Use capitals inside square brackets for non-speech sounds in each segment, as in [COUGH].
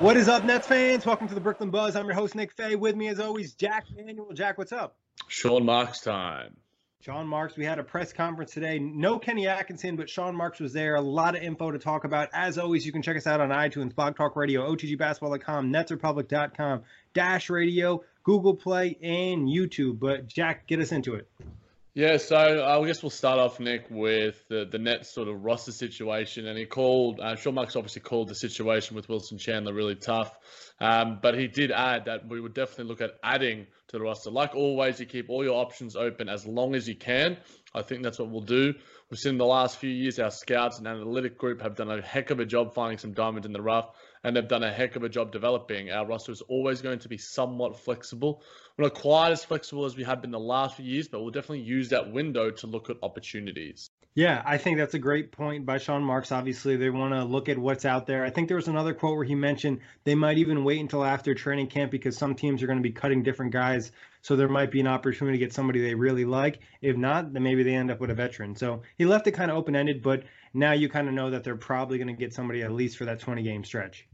What is up, Nets fans? Welcome to the Brooklyn Buzz. I'm your host, Nick Fay. With me, as always, Jack Manuel. Jack, what's up? Sean Marks time. Sean Marks, we had a press conference today. No Kenny Atkinson, but Sean Marks was there. A lot of info to talk about. As always, you can check us out on iTunes, Blog Talk Radio, OTGBasketball.com, NetsRepublic.com, Dash Radio, Google Play, and YouTube. But Jack, get us into it. Yeah, so I guess we'll start off, Nick, with the, the Nets sort of roster situation. And he called, uh, Sean Marks obviously called the situation with Wilson Chandler really tough. Um, but he did add that we would definitely look at adding to the roster. Like always, you keep all your options open as long as you can. I think that's what we'll do. We've seen in the last few years our scouts and analytic group have done a heck of a job finding some diamonds in the rough, and they've done a heck of a job developing. Our roster is always going to be somewhat flexible. We're not quite as flexible as we have been the last few years, but we'll definitely use that window to look at opportunities. Yeah, I think that's a great point by Sean Marks. Obviously, they want to look at what's out there. I think there was another quote where he mentioned they might even wait until after training camp because some teams are going to be cutting different guys. So there might be an opportunity to get somebody they really like. If not, then maybe they end up with a veteran. So he left it kind of open ended, but now you kind of know that they're probably going to get somebody at least for that 20 game stretch.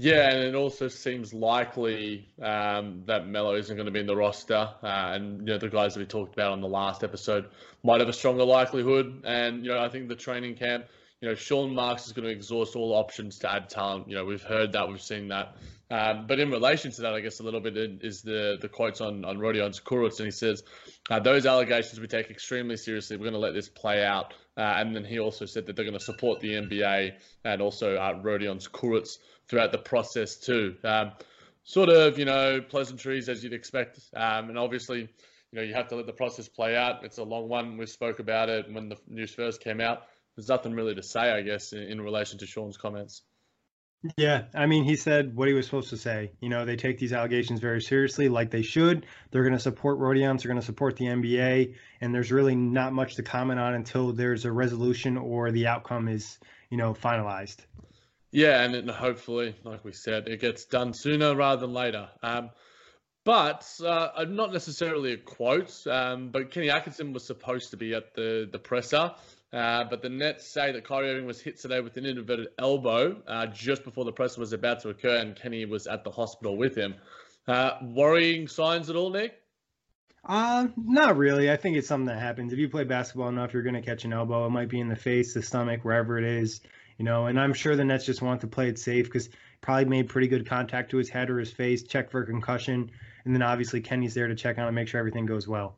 Yeah, and it also seems likely um, that Melo isn't going to be in the roster, uh, and you know the guys that we talked about on the last episode might have a stronger likelihood. And you know, I think the training camp, you know, Sean Marks is going to exhaust all options to add talent. You know, we've heard that, we've seen that. Um, but in relation to that, I guess a little bit is the the quotes on on Rodion Kurucs, and he says uh, those allegations we take extremely seriously. We're going to let this play out. Uh, and then he also said that they're going to support the NBA and also uh, Rodion throughout the process too. Um, sort of, you know, pleasantries as you'd expect, um, and obviously, you know, you have to let the process play out. It's a long one. We spoke about it when the news first came out. There's nothing really to say, I guess, in, in relation to Sean's comments. Yeah, I mean, he said what he was supposed to say. You know, they take these allegations very seriously, like they should. They're going to support Rodions, they're going to support the NBA, and there's really not much to comment on until there's a resolution or the outcome is, you know, finalized. Yeah, and hopefully, like we said, it gets done sooner rather than later. Um, but uh, not necessarily a quote, um, but Kenny Atkinson was supposed to be at the, the presser. Uh, but the Nets say that Kyrie Irving was hit today with an inverted elbow uh, just before the presser was about to occur, and Kenny was at the hospital with him. Uh, worrying signs at all, Nick? Uh, not really. I think it's something that happens. If you play basketball enough, you're going to catch an elbow. It might be in the face, the stomach, wherever it is you know, and I'm sure the Nets just want to play it safe because probably made pretty good contact to his head or his face, check for concussion, and then obviously Kenny's there to check on and make sure everything goes well.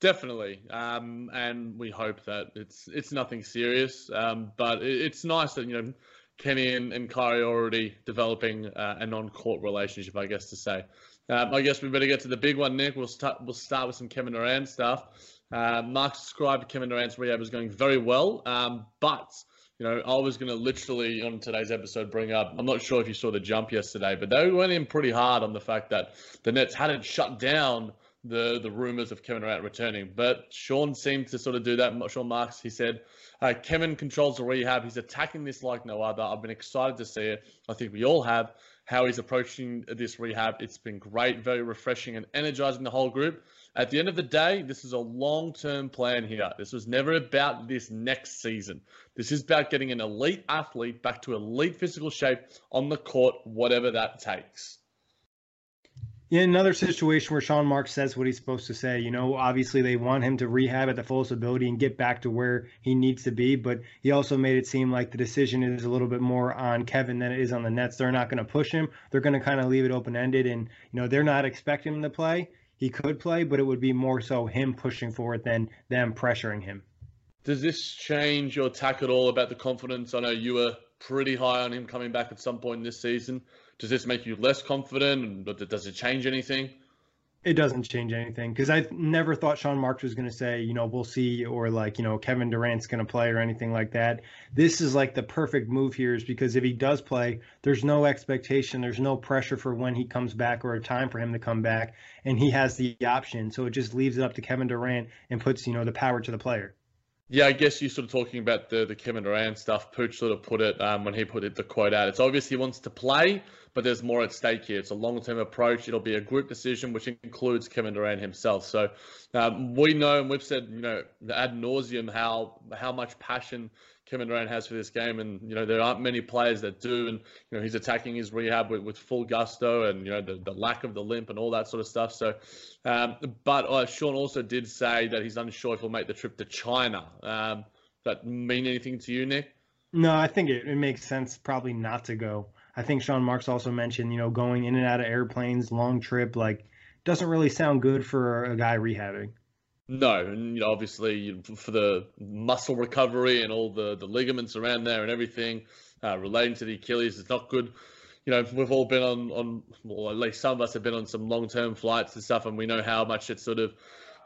Definitely, um, and we hope that it's it's nothing serious. Um, but it, it's nice that you know Kenny and, and Kyrie are already developing uh, a non-court relationship, I guess to say. Um, I guess we better get to the big one, Nick. We'll start. We'll start with some Kevin Durant stuff. Uh, Mark described Kevin Durant's rehab as going very well, um, but You know, I was going to literally on today's episode bring up. I'm not sure if you saw the jump yesterday, but they went in pretty hard on the fact that the Nets hadn't shut down the the rumors of Kevin Durant returning. But Sean seemed to sort of do that. Sean Marks, he said, uh, Kevin controls the rehab. He's attacking this like no other. I've been excited to see it. I think we all have. How he's approaching this rehab. It's been great, very refreshing and energizing the whole group. At the end of the day, this is a long term plan here. This was never about this next season. This is about getting an elite athlete back to elite physical shape on the court, whatever that takes. In another situation where Sean Marks says what he's supposed to say, you know, obviously they want him to rehab at the fullest ability and get back to where he needs to be, but he also made it seem like the decision is a little bit more on Kevin than it is on the Nets. They're not going to push him. They're going to kind of leave it open ended and, you know, they're not expecting him to play. He could play, but it would be more so him pushing for it than them pressuring him. Does this change your tack at all about the confidence? I know you were pretty high on him coming back at some point this season. Does this make you less confident? Does it change anything? It doesn't change anything because I never thought Sean Marks was going to say, you know, we'll see, or like, you know, Kevin Durant's going to play or anything like that. This is like the perfect move here, is because if he does play, there's no expectation, there's no pressure for when he comes back or a time for him to come back, and he has the option. So it just leaves it up to Kevin Durant and puts, you know, the power to the player. Yeah, I guess you're sort of talking about the, the Kevin Durant stuff. Pooch sort of put it um, when he put it, the quote out. It's obvious he wants to play, but there's more at stake here. It's a long term approach. It'll be a group decision, which includes Kevin Durant himself. So um, we know, and we've said, you know, ad nauseum how how much passion Kevin Durant has for this game, and you know there aren't many players that do. And you know he's attacking his rehab with, with full gusto, and you know the, the lack of the limp and all that sort of stuff. So, um, but uh, Sean also did say that he's unsure if he'll make the trip to China. Um, that mean anything to you, Nick? No, I think it, it makes sense probably not to go. I think Sean Marks also mentioned, you know, going in and out of airplanes, long trip, like doesn't really sound good for a guy rehabbing. No, and you know, obviously for the muscle recovery and all the, the ligaments around there and everything uh, relating to the Achilles, it's not good. You know, we've all been on on, well, at least some of us have been on some long term flights and stuff, and we know how much it sort of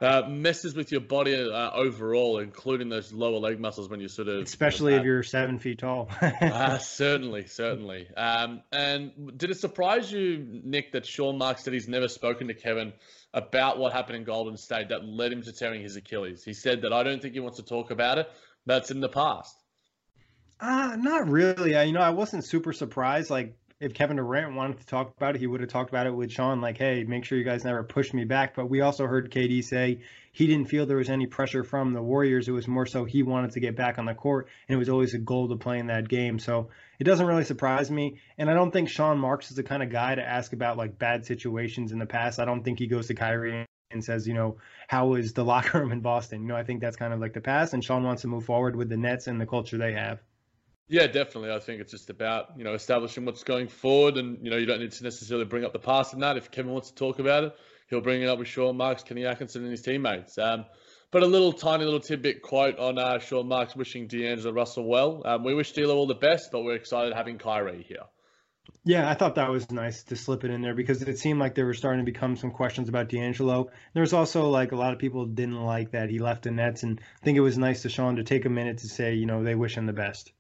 uh, messes with your body uh, overall, including those lower leg muscles when you sort of. Especially you know, if you're seven feet tall. uh, [LAUGHS] certainly, certainly. Um, and did it surprise you, Nick, that Sean Marks said he's never spoken to Kevin about what happened in Golden State that led him to tearing his Achilles. He said that I don't think he wants to talk about it. That's in the past. Uh, not really. I, you know, I wasn't super surprised. Like, if Kevin Durant wanted to talk about it, he would have talked about it with Sean, like, hey, make sure you guys never push me back. But we also heard KD say he didn't feel there was any pressure from the Warriors. It was more so he wanted to get back on the court, and it was always a goal to play in that game. So it doesn't really surprise me. And I don't think Sean Marks is the kind of guy to ask about like bad situations in the past. I don't think he goes to Kyrie and says, you know, how is the [LAUGHS] locker room in Boston? You know, I think that's kind of like the past, and Sean wants to move forward with the Nets and the culture they have. Yeah, definitely. I think it's just about you know establishing what's going forward, and you know you don't need to necessarily bring up the past in that. If Kevin wants to talk about it, he'll bring it up with Sean Marks, Kenny Atkinson, and his teammates. Um, but a little tiny little tidbit quote on uh, Sean Marks wishing D'Angelo Russell well. Um, we wish D'Lo all the best, but we're excited having Kyrie here. Yeah, I thought that was nice to slip it in there because it seemed like there were starting to become some questions about D'Angelo. There's also like a lot of people didn't like that he left the Nets, and I think it was nice to Sean to take a minute to say, you know, they wish him the best,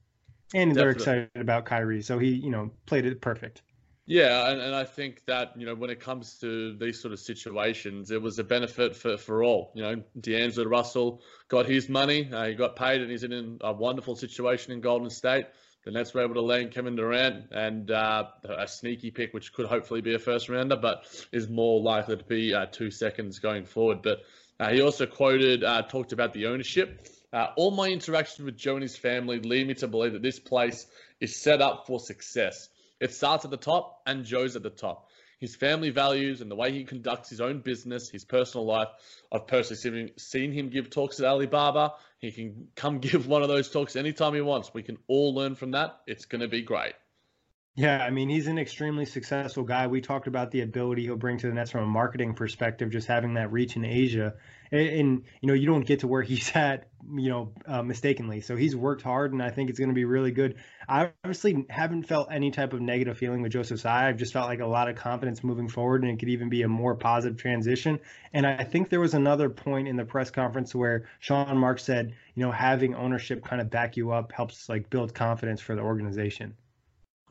and Definitely. they're excited about Kyrie, so he, you know, played it perfect. Yeah, and, and I think that, you know, when it comes to these sort of situations, it was a benefit for, for all. You know, D'Angelo Russell got his money, uh, he got paid, and he's in a wonderful situation in Golden State. The Nets were able to land Kevin Durant and uh, a sneaky pick, which could hopefully be a first rounder, but is more likely to be uh, two seconds going forward. But uh, he also quoted, uh, talked about the ownership. Uh, all my interactions with Joe and his family lead me to believe that this place is set up for success. It starts at the top, and Joe's at the top. His family values and the way he conducts his own business, his personal life. I've personally seen him give talks at Alibaba. He can come [LAUGHS] give one of those talks anytime he wants. We can all learn from that. It's going to be great. Yeah, I mean, he's an extremely successful guy. We talked about the ability he'll bring to the Nets from a marketing perspective, just having that reach in Asia. And, and you know, you don't get to where [LAUGHS] he's at, you know, uh, mistakenly. So he's worked hard, and I think it's going to be really good. I obviously haven't felt any type of negative feeling with Joseph. I've just felt like a lot of confidence moving forward, and it could even be a more positive transition. And I think there was another point in the press conference where Sean Marks said, you know, having ownership kind of back you up helps like build confidence for the organization.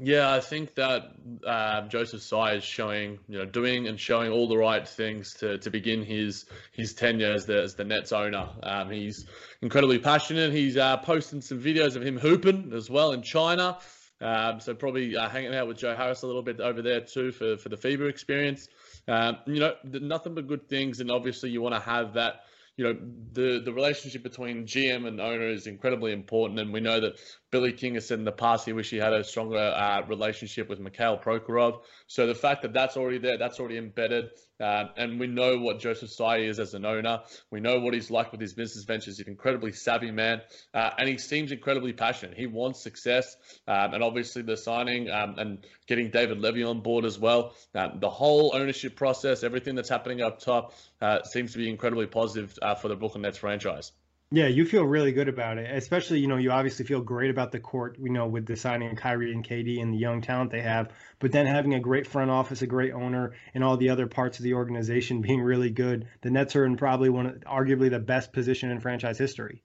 Yeah, I think that uh, Joseph Tsai is showing, you know, doing and showing all the right things to, to begin his his tenure as the as the Nets owner. Um, he's incredibly passionate. He's uh, posting some videos of him hooping as well in China. Um, so probably uh, hanging out with Joe Harris a little bit over there too for for the FIBA experience. Um, you know, nothing but good things, and obviously you want to have that you know the the relationship between GM and owner is incredibly important, and we know that Billy King has said in the past he wished he had a stronger uh, relationship with Mikhail Prokhorov. So the fact that that's already there, that's already embedded, uh, and we know what Joseph Tsai is as an owner. We know what he's like with his business ventures. He's an incredibly savvy man, uh, and he seems incredibly passionate. He wants success, um, and obviously the signing um, and getting David Levy on board as well. Um, the whole ownership process, everything that's happening up top, uh, seems to be incredibly positive uh, for the Brooklyn Nets franchise. Yeah, you feel really good about it. Especially, you know, you obviously feel great about the court, you know, with the signing Kyrie and KD and the young talent they have. But then having a great front office, a great owner, and all the other parts of the organization [LAUGHS] being really good, the Nets are in probably one, of, arguably the best position in franchise history.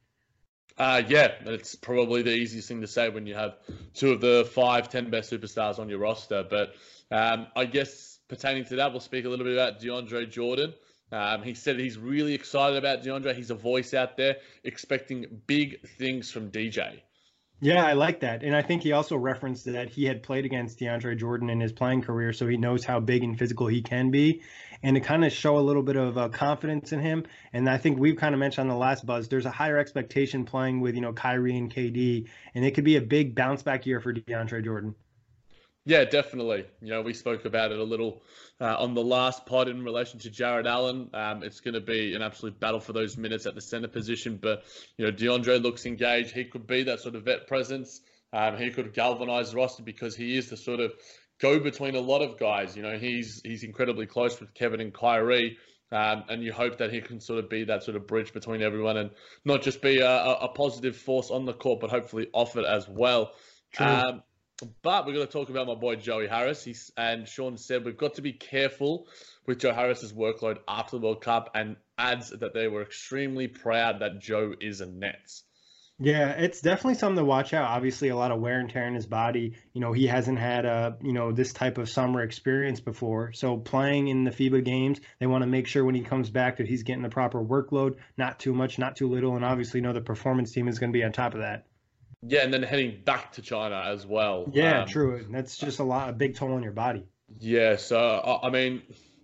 Uh, yeah, it's probably the easiest thing to say when you have two of the five, ten best superstars on your roster. But um, I guess pertaining to that, we'll speak a little bit about DeAndre Jordan. Um, he said he's really excited about DeAndre. He's a voice out there expecting big things from DJ. Yeah, I like that. And I think he also referenced that he had played against DeAndre Jordan in his playing career, so he knows how big and physical he can be. And to kind of show a little bit of uh, confidence in him. And I think we've kind of mentioned on the last buzz, there's a higher expectation playing with, you know, Kyrie and KD. And it could be a big bounce back year for DeAndre Jordan. Yeah, definitely. You know, we spoke about it a little uh, on the last pod in relation to Jarrett Allen. Um, it's going to be an absolute battle for those minutes at the center position. But, you know, DeAndre looks engaged. He could be that sort of vet presence. Um, he could galvanize the roster because he is the sort of go between a lot of guys. You know, he's he's incredibly close with Kevin and Kyrie. Um, and you hope that he can sort of be that sort of bridge between everyone and not just be a, a positive force on the court, but hopefully off it as well. Um, but we're going to talk about my boy Joey Harris. He's, and Sean said we've got to be careful with Joe Harris's workload after the World Cup and adds that they were extremely proud that Joe is a Nets. Yeah, it's definitely something to watch out. Obviously, a lot of wear and tear in his body. You know, he hasn't had a you know this type of summer experience before. So playing in the FIBA games, they want to make sure when he comes back that he's getting the proper workload, not too much, not too little, and obviously, you know the performance team is going to be on top of that. Yeah, and then heading back to China as well. Yeah, um, true. That's just a lot, a big toll on your body. Yeah, so I mean,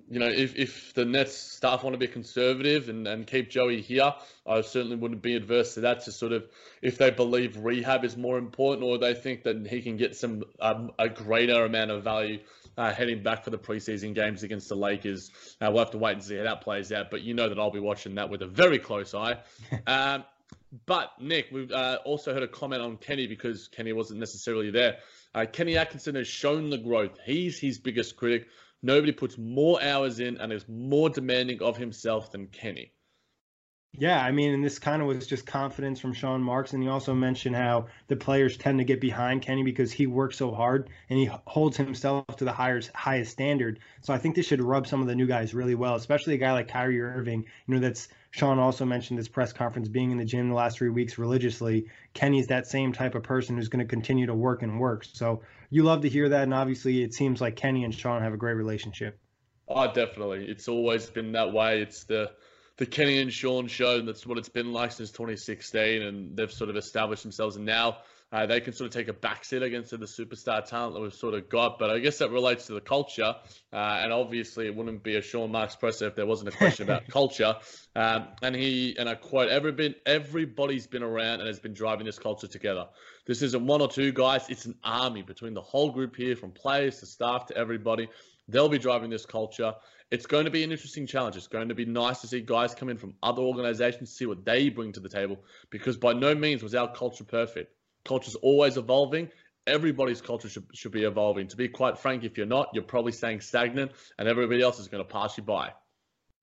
you know, if, if the Nets staff want to be conservative and, and keep Joey here, I certainly wouldn't be adverse to that. To sort of, if they believe rehab is more important, or they think that he can get some um, a greater amount of value uh, heading back for the preseason games against the Lakers. Uh, we'll have to wait and see how that plays out. But you know that I'll be watching that with a very close eye. [LAUGHS] Um, but Nick, we've uh, also heard a comment on Kenny because Kenny wasn't necessarily there. Uh, Kenny Atkinson has shown the growth. He's his biggest critic. Nobody puts more hours in and is more demanding of himself than Kenny. Yeah, I mean, and this kind of was just confidence from Sean Marks, and he also mentioned how the players tend to get behind Kenny because he works so hard and he holds himself to the highest highest standard. So I think this should rub some of the new guys really well, especially a guy like Kyrie Irving. You know, that's Sean also mentioned this press conference being in the gym the last three weeks religiously. Kenny's that same type of person who's going to continue to work and work. So you love to hear that, and obviously it seems like Kenny and Sean have a great relationship. Oh, definitely. It's always been that way. It's the the Kenny and Sean show, and that's what it's been like since 2016. And they've sort of established themselves, and now uh, they can sort of take a backseat against the superstar talent that we've sort of got. But I guess that relates to the culture, uh, and obviously it wouldn't be a Sean Marks presser if there wasn't a question about [LAUGHS] culture. Um, and he and I quote: "Every been everybody's been around and has been driving this culture together. This isn't one or two guys; it's an army between the whole group here, from players to staff to everybody." They'll be driving this culture it's going to be an interesting challenge. It's going to be nice to see guys come in from other organizations, see what they bring to the table, because by no means was our culture perfect. Culture's always evolving, everybody's culture should, should be evolving. To be quite frank, if you're not, you're probably staying stagnant and everybody else is going to pass you by.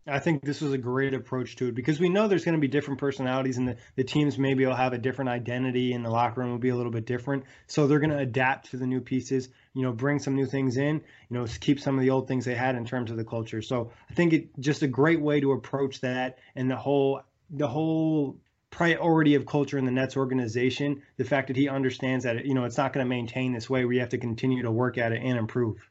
I think this was a great approach to it because we know there's going to be different personalities and the, the teams maybe will have a different identity and the locker room will be a little bit different. So they're going to adapt to the new pieces, you know, bring some new things in, you know, keep some of the old things they had in terms of the culture. So I think it just a great way to approach that and the whole the whole priority of culture in the Nets organization, the fact that he understands that, you know, it's not going to maintain this way. We have to continue to work at it and improve.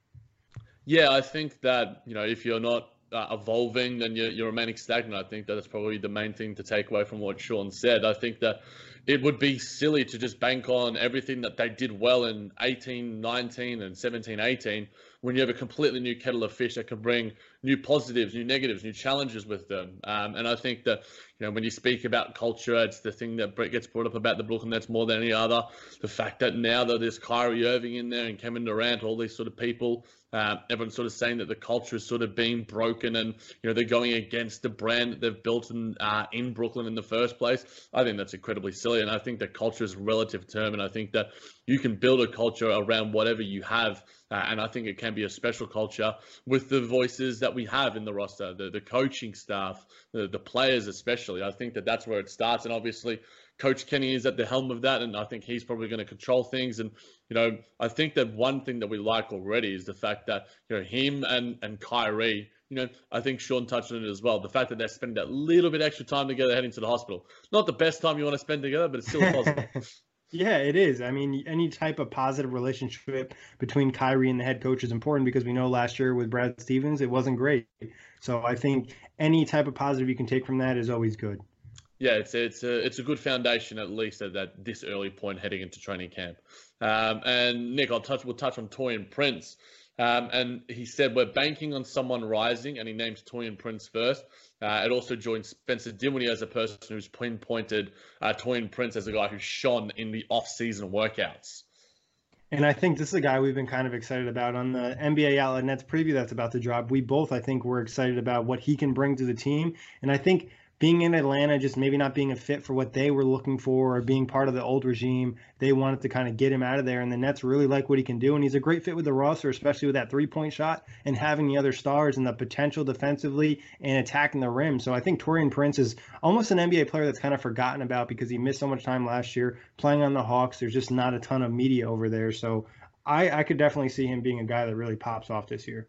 Yeah, I think that, you know, if you're not uh, evolving, then you're, you're remaining stagnant. I think that's probably the main thing to take away from what Sean said. I think that it would be silly to just bank on everything that they did well in 18, 19, and 17, 18 when you have a completely new kettle of fish that can bring new positives, new negatives, new challenges with them. Um, and I think that, you know, when you speak about culture, it's the thing that gets brought up about the Brooklyn Nets more than any other. The fact that now that there's Kyrie Irving in there and Kevin Durant, all these sort of people, um, everyone's sort of saying that the culture is sort of being broken and, you know, they're going against the brand that they've built in, uh, in Brooklyn in the first place. I think that's incredibly silly. And I think that culture is a relative term. And I think that you can build a culture around whatever you have. Uh, and I think it can be a special culture with the voices that we have in the roster, the, the coaching staff, the, the players especially. I think that that's where it starts. And obviously, Coach Kenny is at the helm of that, and I think he's probably going to control things. And you know, I think that one thing that we like already is the fact that you know him and and Kyrie. You know, I think Sean touched on it as well. The fact that they're spending that little bit extra time together heading to the hospital. Not the best time you want to spend together, but it's still positive. [LAUGHS] Yeah, it is. I mean, any type of positive relationship between Kyrie and the head coach is important because we know last year with Brad Stevens, it wasn't great. So I think any type of positive you can take from that is always good. Yeah, it's it's a it's a good foundation at least at that this early point heading into training camp. Um, and Nick, I'll touch we'll touch on Taurean Prince. Um, and he said we're banking on someone rising, and he names Taurean Prince first. Uh, it also joins Spencer Dinwiddie as a person who's pinpointed uh, Taurean Prince as a guy who shone in the off-season workouts. And I think this is a guy we've been kind of excited about on the NBA Outlet Nets preview that's about to drop. We both, I think, were excited about what he can bring to the team. And I think being in Atlanta, just maybe not being a fit for what they were looking for or being part of the old regime, they wanted to kind of get him out of there. And the Nets really like what he can do. And he's a great fit with the roster, especially with that three point shot and having the other stars and the potential defensively and attacking the rim. So I think Taurean Prince is almost an NBA player that's kind of forgotten about because he missed so much time last year playing on the Hawks. There's just not a ton of media over there. So I, I could definitely see him being a guy that really pops off this year.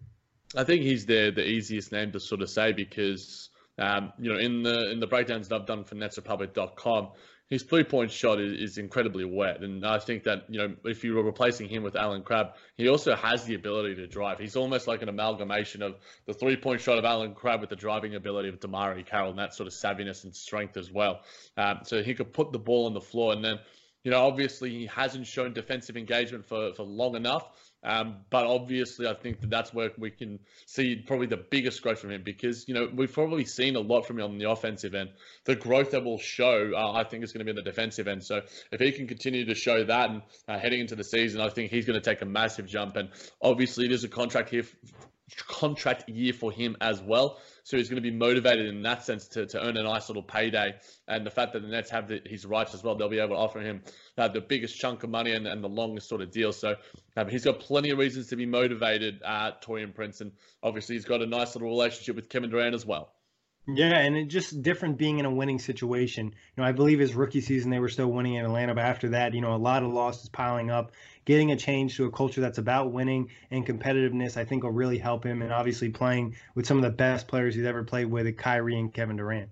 I think he's the the easiest name to sort of say because um, you know, in the in the breakdowns that I've done for NetsRepublic.com, his three point shot is, is, incredibly wet, and I think that you know if you were replacing him with Allen Crabbe, he also has the ability to drive. He's almost like an amalgamation of the three point shot of Allen Crabbe with the driving ability of DeMarre Carroll and that sort of savviness and strength as well. Um, so he could put the ball on the floor, and then you know obviously he hasn't shown defensive engagement for for long enough. Um, but obviously, I think that that's where we can see probably the biggest growth from him because, you know, we've probably seen a lot from him on the offensive end. The growth that will show, uh, I think, is going to be on the defensive end. So if he can continue to show that and uh, heading into the season, I think he's going to take a massive jump. And obviously, it is a contract here, contract year for him as well. So he's going to be motivated in that sense to, to earn a nice little payday. And the fact that the Nets have the, his rights as well, they'll be able to offer him uh, the biggest chunk of money and, and the longest sort of deal. So um, he's got plenty of reasons to be motivated, uh, Taurean Prince. And obviously, he's got a nice little relationship with Kevin Durant as well. Yeah, and it just different being in a winning situation. You know, I believe his rookie season they were still winning in Atlanta, but after that, you know, a lot of losses piling up. Getting a change to a culture that's about winning and competitiveness, I think, will really help him. And obviously, playing with some of the best players he's ever played with, Kyrie and Kevin Durant.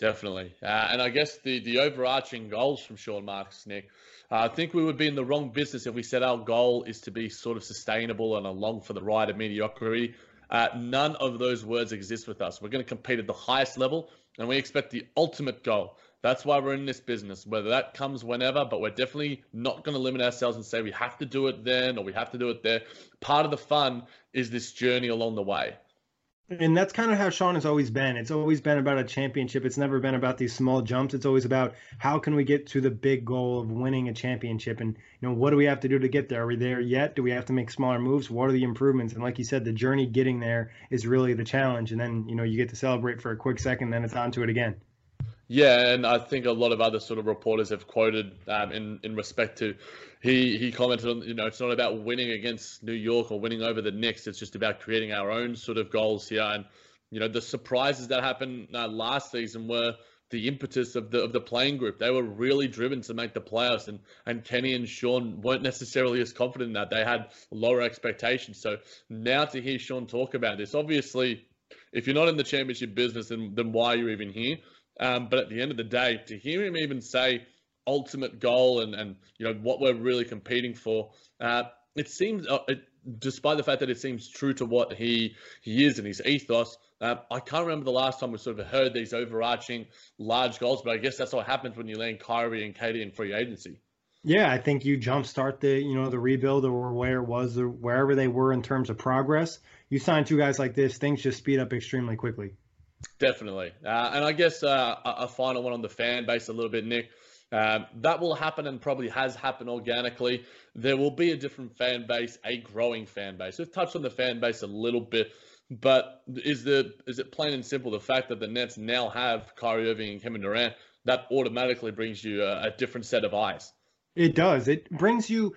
Definitely, uh, and I guess the the overarching goals from Sean Marks, Nick. Uh, I think we would be in the wrong business if we said our goal is to be sort of sustainable and along for the ride of mediocrity uh, none of those words exist with us. We're going to compete at the highest level, and we expect the ultimate goal. That's why we're in this business, whether that comes whenever, but we're definitely not going to limit ourselves and say we have to do it then or we have to do it there. Part of the fun is this journey along the way. And that's kind of how Sean has always been. It's always been about a championship. It's never been about these small jumps. It's always about how can we get to the big goal of winning a championship and you know what do we have to do to get there? Are we there yet? Do we have to make smaller moves? What are the improvements? And like you said, the journey getting there is really the challenge. And then, you know, you get to celebrate for a quick second, then it's on to it again. Yeah, and I think a lot of other sort of reporters have quoted um, in in respect to he he commented on you know it's not about winning against New York or winning over the Knicks. It's just about creating our own sort of goals here. And you know the surprises that happened uh, last season were the impetus of the of the playing group. They were really driven to make the playoffs, and and Kenny and Sean weren't necessarily as confident in that. They had lower expectations. So now to hear Sean talk about this, obviously, if you're not in the championship business, then then why are you even here? Um, but at the end of the day, to hear him even say ultimate goal and and you know what we're really competing for, uh, it seems. Uh, it, despite the fact that it seems true to what he he is and his ethos, uh, I can't remember the last time we sort of heard these overarching large goals, but I guess that's what happens when you land Kyrie and KD in free agency. Yeah, I think you jumpstart the you know the rebuild or where it was or wherever they were in terms of progress. You sign two guys like this, things just speed up extremely quickly. Definitely, uh, and I guess uh, a final one on the fan base a little bit, Nick. Um, that will happen and probably has happened organically. There will be a different fan base, a growing fan base. We've touched on the fan base a little bit but is the is it plain and simple the fact that the Nets now have Kyrie Irving and Kevin Durant that automatically brings you a, a different set of eyes? It does. It brings you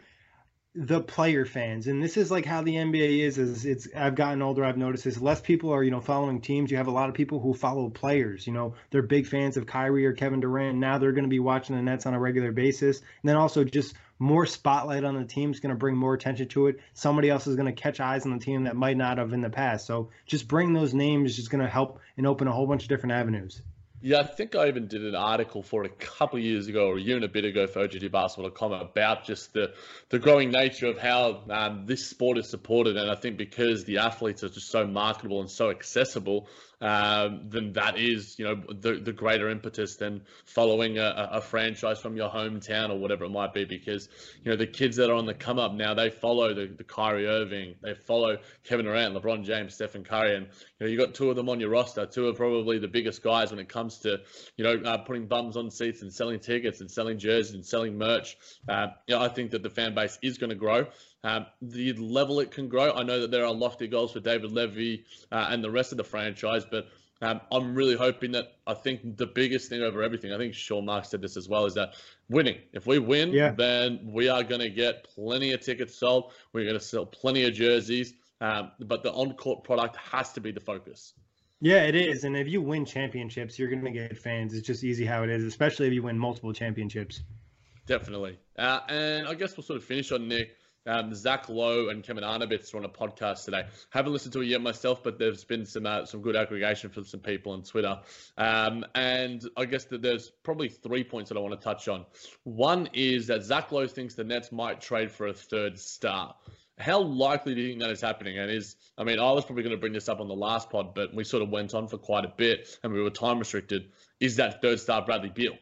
the player fans. And this is like how the nba is is it's i've gotten older i've noticed this. Less people are you know following teams. You have a lot of people who follow players you know. They're big fans of kyrie or kevin durant. Now they're going to be watching the nets on a regular basis. And then also just more spotlight on the team is going to bring more attention to it. Somebody else is going to catch eyes on the team that might not have in the past. So just bring those names is just going to help and open a whole bunch of different avenues yeah, I think I even did an article for it a couple of years ago or a year and a bit ago for OTGBasketball.com about just the, the growing nature of how um, this sport is supported. And I think because the athletes are just so marketable and so accessible, um, then that is, you know, the, the greater impetus than following a, a, franchise from your hometown or whatever it might be. Because, you know, the kids that are on the come up now, they follow the, the Kyrie Irving, they follow Kevin Durant, LeBron James, Stephen Curry. And, you know, you got two of them on your roster, two are probably the biggest guys when it comes to, you know, uh, putting bums on seats and selling tickets and selling jerseys and selling merch. Uh, you know, I think that the fan base is going to grow. Um, the level it can grow. I know that there are lofty goals for David Levy uh, and the rest of the franchise, but um, I'm really hoping that I think the biggest thing over everything, I think Sean Marks said this as well, is that winning. If we win, yeah. then we are going to get plenty of tickets sold. We're going to sell plenty of jerseys, um, but the on-court product has to be the focus. Yeah, it is. And if you win championships, you're going to get fans. It's just easy how it is, especially if you win multiple championships. Definitely. Uh, and I guess we'll sort of finish on Nick. Um, Zach Lowe and Kevin Arnovitz are on a podcast today. Haven't listened to it yet myself, but there's been some uh, some good aggregation from some people on Twitter. Um, and I guess that there's probably three points that I want to touch on. One is that Zach Lowe thinks the Nets might trade for a third star. How likely do you think that is happening? And is, I mean, I was probably going to bring this up on the last pod, but we sort of went on for quite a bit and we were time restricted. Is that third star Bradley Beal?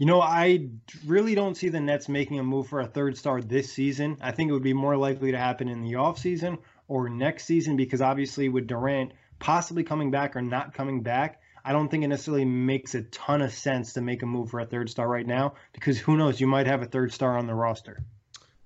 You know, I really don't see the Nets making a move for a third star this season. I think it would be more likely to happen in the offseason or next season because obviously with Durant possibly coming back or not coming back, I don't think it necessarily makes a ton of sense to make a move for a third star right now because who knows, you might have a third star on the roster.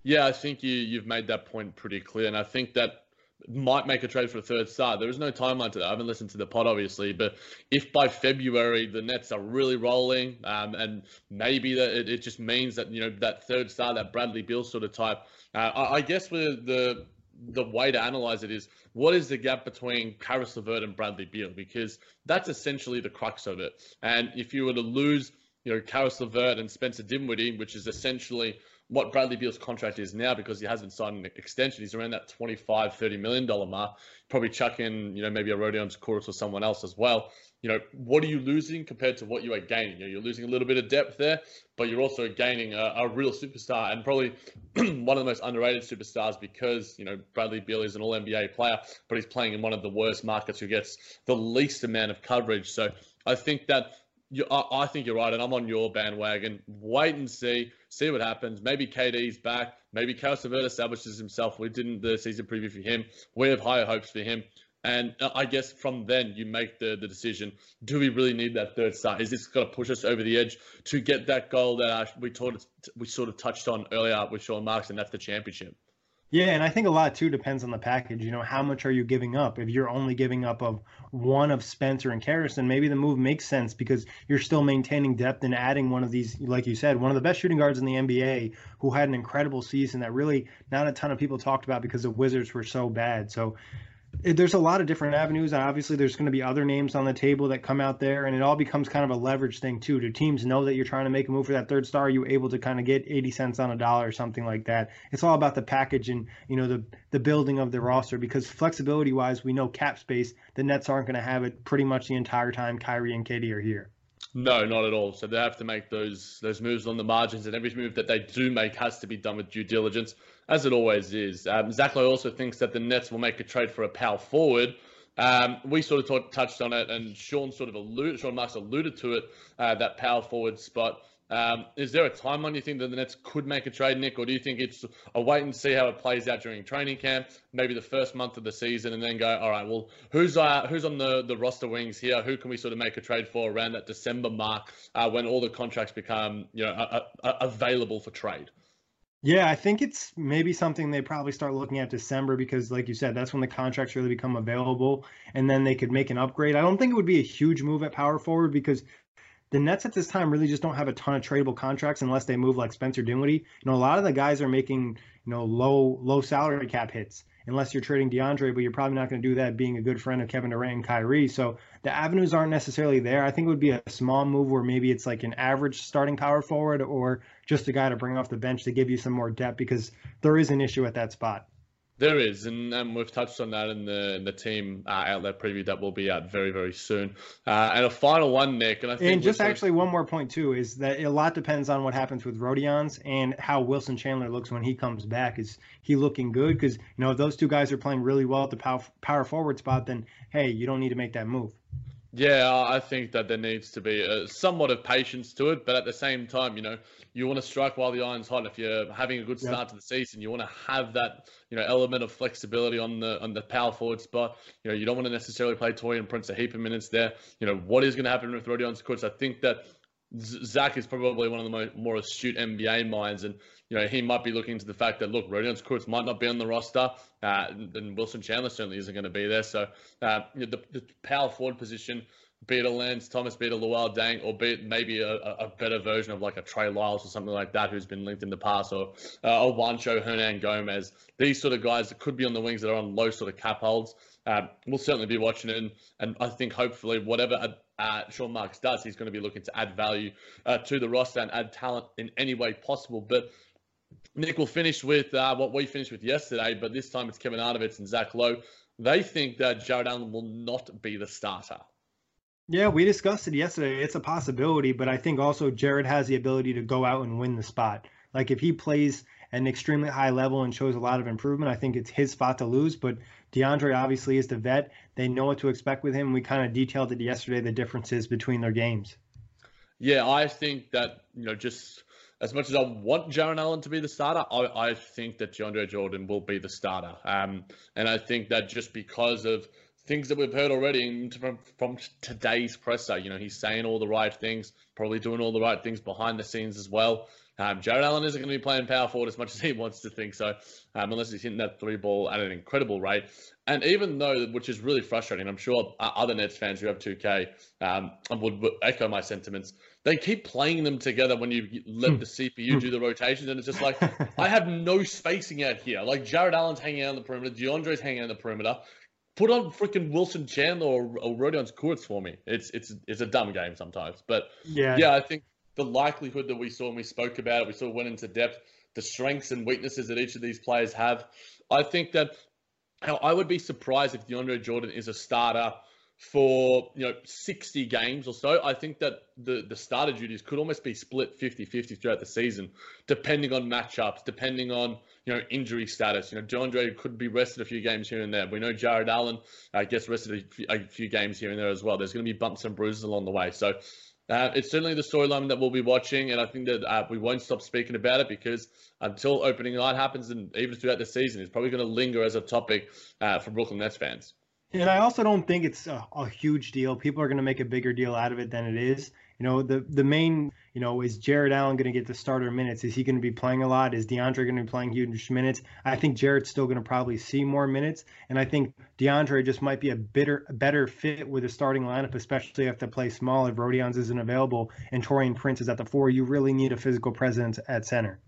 Yeah, I think you you've made that point pretty clear, and I think that might make a trade for a third star. There is no timeline to that. I haven't listened to the pod, obviously, but if by February the Nets are really rolling, um, and maybe that it, it, just means that you know that third star, that Bradley Beal sort of type. Uh, I, I, guess with the the way to analyze it is what is the gap between Caris LeVert and Bradley Beal because that's essentially the crux of it. And if you were to lose, you know, Caris LeVert and Spencer Dinwiddie, which is essentially what Bradley Beal's contract is now because he hasn't signed an extension. He's around that 25, 30 million dollar mark. Probably chuck in, you know, maybe a Rodion Kurucs or someone else as well. You know, what are you losing compared to what you are gaining? You know, you're losing a little bit of depth there, but you're also gaining a, a real superstar and probably [CLEARS THROAT] one of the most underrated superstars because, you know, Bradley Beal is an all NBA player, but he's playing in one of the worst markets who gets the least amount of coverage. So I think that you, I, I, think you're right, and I'm on your bandwagon. Wait and see, see what happens. Maybe KD's back. Maybe Caris LeVert establishes himself. We didn't the season preview for him. We have higher hopes for him. And uh, I guess from then you make the, the decision: Do we really need that third star? Is this going to push us over the edge to get that goal that uh, we taught we sort of touched on earlier with Sean Marks, and that's the championship? Yeah, and I think a lot too depends on the package. You know, how much are you giving up? If you're only giving up of one of Spencer and Caris, then maybe the move makes sense because you're still maintaining depth and adding one of these, like you said, one of the best shooting guards in the NBA who had an incredible season that really not a ton of people talked about because the Wizards were so bad. So there's a lot of different avenues. And obviously, there's going to be other names on the table that come out there, and it all becomes kind of a leverage thing too. Do teams know that you're trying to make a move for that third star? Are you able to kind of get 80 cents on a dollar or something like that? It's all about the package and you know the the building of the roster because flexibility wise, we know cap space. The Nets aren't going to have it pretty much the entire time Kyrie and KD are here. No, not at all. So they have to make those those moves on the margins, and every move that they do make has to be done with due diligence, as it always is. Um, Zach Lowe also thinks that the Nets will make a trade for a power forward. Um, we sort of talk, touched on it, and Sean sort of alluded, Sean Marks alluded to it, uh, that power forward spot. Um, is there a timeline you think that the Nets could make a trade, Nick, or do you think it's a wait and see how it plays out during training camp, maybe the first month of the season, and then go, all right, well, who's uh, who's on the, the roster wings here? Who can we sort of make a trade for around that December mark uh, when all the contracts become you know available for trade? Yeah, I think it's maybe something they probably start looking at December because, like you said, that's when the contracts really become available, and then they could make an upgrade. I don't think it would be a huge move at power forward because the Nets at this time really just don't have a ton of tradable contracts unless they move like Spencer Dinwiddie. You know, a lot of the guys are making you know low low salary cap hits unless you're trading DeAndre, but you're probably not going to do that being a good friend of Kevin Durant and Kyrie. So the avenues aren't necessarily there. I think it would be a small move where maybe it's like an average starting power forward or just a guy to bring off the bench to give you some more depth because there is an issue at that spot. There is, and, and we've touched on that in the in the team uh, outlet preview that will be out very very soon. Uh, and a final one, Nick, and I think and just actually one more point too is that a lot depends on what happens with Rodions and how Wilson Chandler looks when he comes back. Is he looking good? Because you know if those two guys are playing really well at the power, power forward spot, then hey, you don't need to make that move. Yeah, I think that there needs to be a, somewhat of patience to it, but at the same time, you know, you want to strike while the iron's hot. If you're having a good start to the season, you want to have that, you know, element of flexibility on the on the power forward spot. You know, you don't want to necessarily play Taurean Prince a heap of minutes there. You know, what is going to happen with Rodions Kurucs? I think that Zach is probably one of the more, more astute NBA minds, and you know he might be looking to the fact that look, Rodions Kurucs might not be on the roster, uh, and Wilson Chandler certainly isn't going to be there. So uh, you know, the, the power forward position, be it a Lance Thomas, be it a Luol Deng, or be it maybe a, a, better version of like a Trey Lyles or something like that, who's been linked in the past, or uh, a Juancho Hernangomez. These sort of guys that could be on the wings that are on low sort of cap holds. Uh, we'll certainly be watching it, and, and I think hopefully whatever uh, Sean Marks does, he's going to be looking to add value uh, to the roster and add talent in any way possible. But Nick will finish with uh, what we finished with yesterday, but this time it's Kevin Arnovitz and Zach Lowe. They think that Jarrett Allen will not be the starter. Yeah, we discussed it yesterday. It's a possibility, but I think also Jarrett has the ability to go out and win the spot. Like if he plays an extremely high level and shows a lot of improvement, I think it's his spot to lose. But DeAndre obviously is the vet. They know what to expect with him. We kind of detailed it yesterday the differences between their games. Yeah, I think that you know just as much as I want Jarrett Allen to be the starter, I, I think that DeAndre Jordan will be the starter. Um, and I think that just because of things that we've heard already from, from today's presser, you know, he's saying all the right things, probably doing all the right things behind the scenes as well. Um, Jarrett Allen isn't going to be playing power forward as much as he [LAUGHS] wants to think so, um, unless he's hitting that three ball at an incredible rate. And even though, which is really frustrating, I'm sure other Nets fans who have 2K um, would, would echo my sentiments. They keep playing them together when you let hmm. the CPU do the rotations, and it's just like [LAUGHS] I have no spacing out here. Like Jarrett Allen's hanging out on the perimeter, DeAndre's hanging out on the perimeter. Put on freaking Wilson Chandler or, or Rodions for me. It's it's it's a dumb game sometimes, but yeah, yeah, I think the likelihood that we saw and we spoke about it, we sort of went into depth, the strengths and weaknesses that each of these players have. I think that I would be surprised if DeAndre Jordan is a starter for you know 60 games or so i think that the the starter duties could almost be split 50-50 throughout the season depending on matchups depending on you know injury status. You know DeAndre could be rested a few games here and there. We know Jarrett Allen uh, gets rested a few, a few games here and there as well. There's going to be bumps and bruises along the way. So uh, it's certainly the storyline that we'll be watching, and I think that uh, we won't stop speaking about it because until opening night happens, and even throughout the season, it's probably going to linger as a topic uh, for Brooklyn Nets fans. And I also don't think it's a, a huge deal. People are going to make a bigger deal out of it than it is. You know, the the main, you know, is Jarrett Allen going to get the starter minutes? Is he going to be playing a lot? Is DeAndre going to be playing huge minutes? I think Jarrett's still going to probably see more minutes, and I think DeAndre just might be a better better fit with a starting lineup, especially if they play small. If Rodions isn't available and Taurean Prince is at the four, you really need a physical presence at center.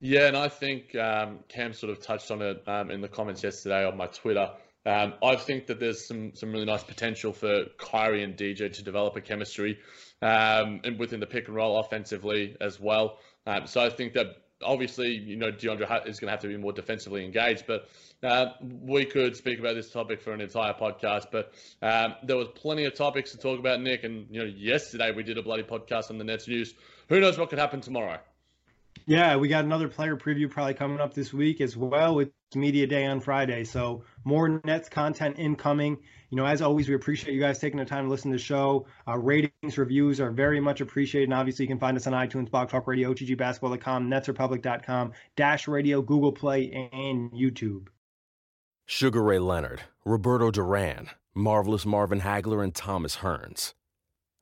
Yeah, and I think um, Cam sort of touched on it um, in the comments yesterday on my Twitter. Um, I think that there's some some really nice potential for Kyrie and DJ to develop a chemistry, um, and within the pick and roll offensively as well. Um, so I think that obviously you know DeAndre is going to have to be more defensively engaged, but uh, we could speak about this topic for an entire podcast. But um, there was plenty of topics to talk about, Nick. And you know, yesterday we did a bloody podcast on the Nets news. Who knows what could happen tomorrow? Yeah, we got another player preview probably coming up this week as well with media day on Friday. So more Nets content incoming. You know, as always, we appreciate you guys taking the time to listen to the show. Uh, ratings, reviews are very much appreciated. And obviously, you can find us on iTunes, Blog Talk Radio, OTGBasketball.com, NetsRepublic.com, Dash Radio, Google Play, and YouTube. Sugar Ray Leonard, Roberto Duran, Marvelous Marvin Hagler, and Thomas Hearns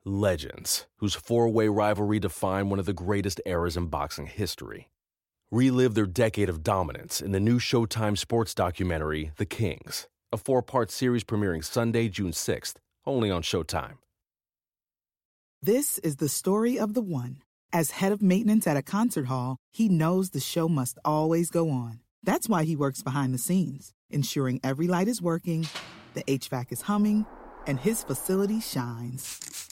legends whose four way rivalry defined one of the greatest eras in boxing history. Relive their decade of dominance in the new Showtime sports documentary, The Kings, a four part series premiering Sunday, June 6th, only on Showtime. This is the story of the one. As head of maintenance at a concert hall, he knows the show must always go on. That's why he works behind the scenes, ensuring every light is working, the HVAC is humming, and his facility shines.